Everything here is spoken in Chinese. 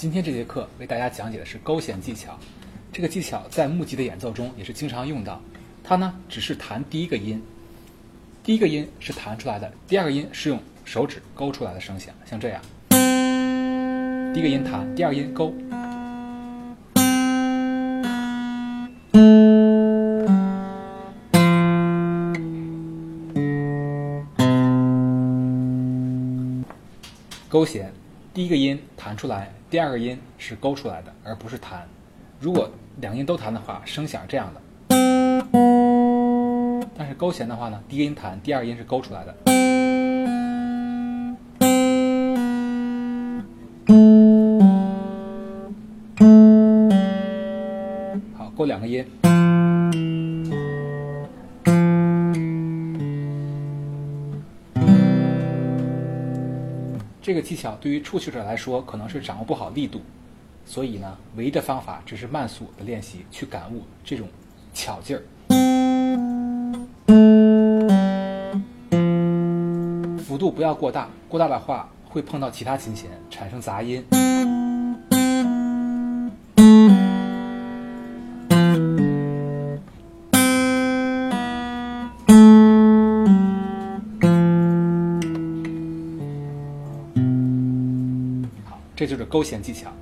今天这节课为大家讲解的是勾弦技巧。这个技巧在木吉的演奏中也是经常用到。它呢只是弹第一个音，第一个音是弹出来的，第二个音是用手指勾出来的声响，像这样。第一个音弹，第二个音勾。勾弦，第一个音弹出来，第二个音是勾出来的，而不是弹。如果两音都弹的话，声响这样的。但是勾弦的话呢，第一个音弹，第二个音是勾出来的。好，勾两个音。这个技巧对于初学者来说可能是掌握不好力度，所以呢，唯一的方法只是慢速的练习，去感悟这种巧劲儿。幅度不要过大，过大的话会碰到其他琴弦，产生杂音。这就是勾弦技巧。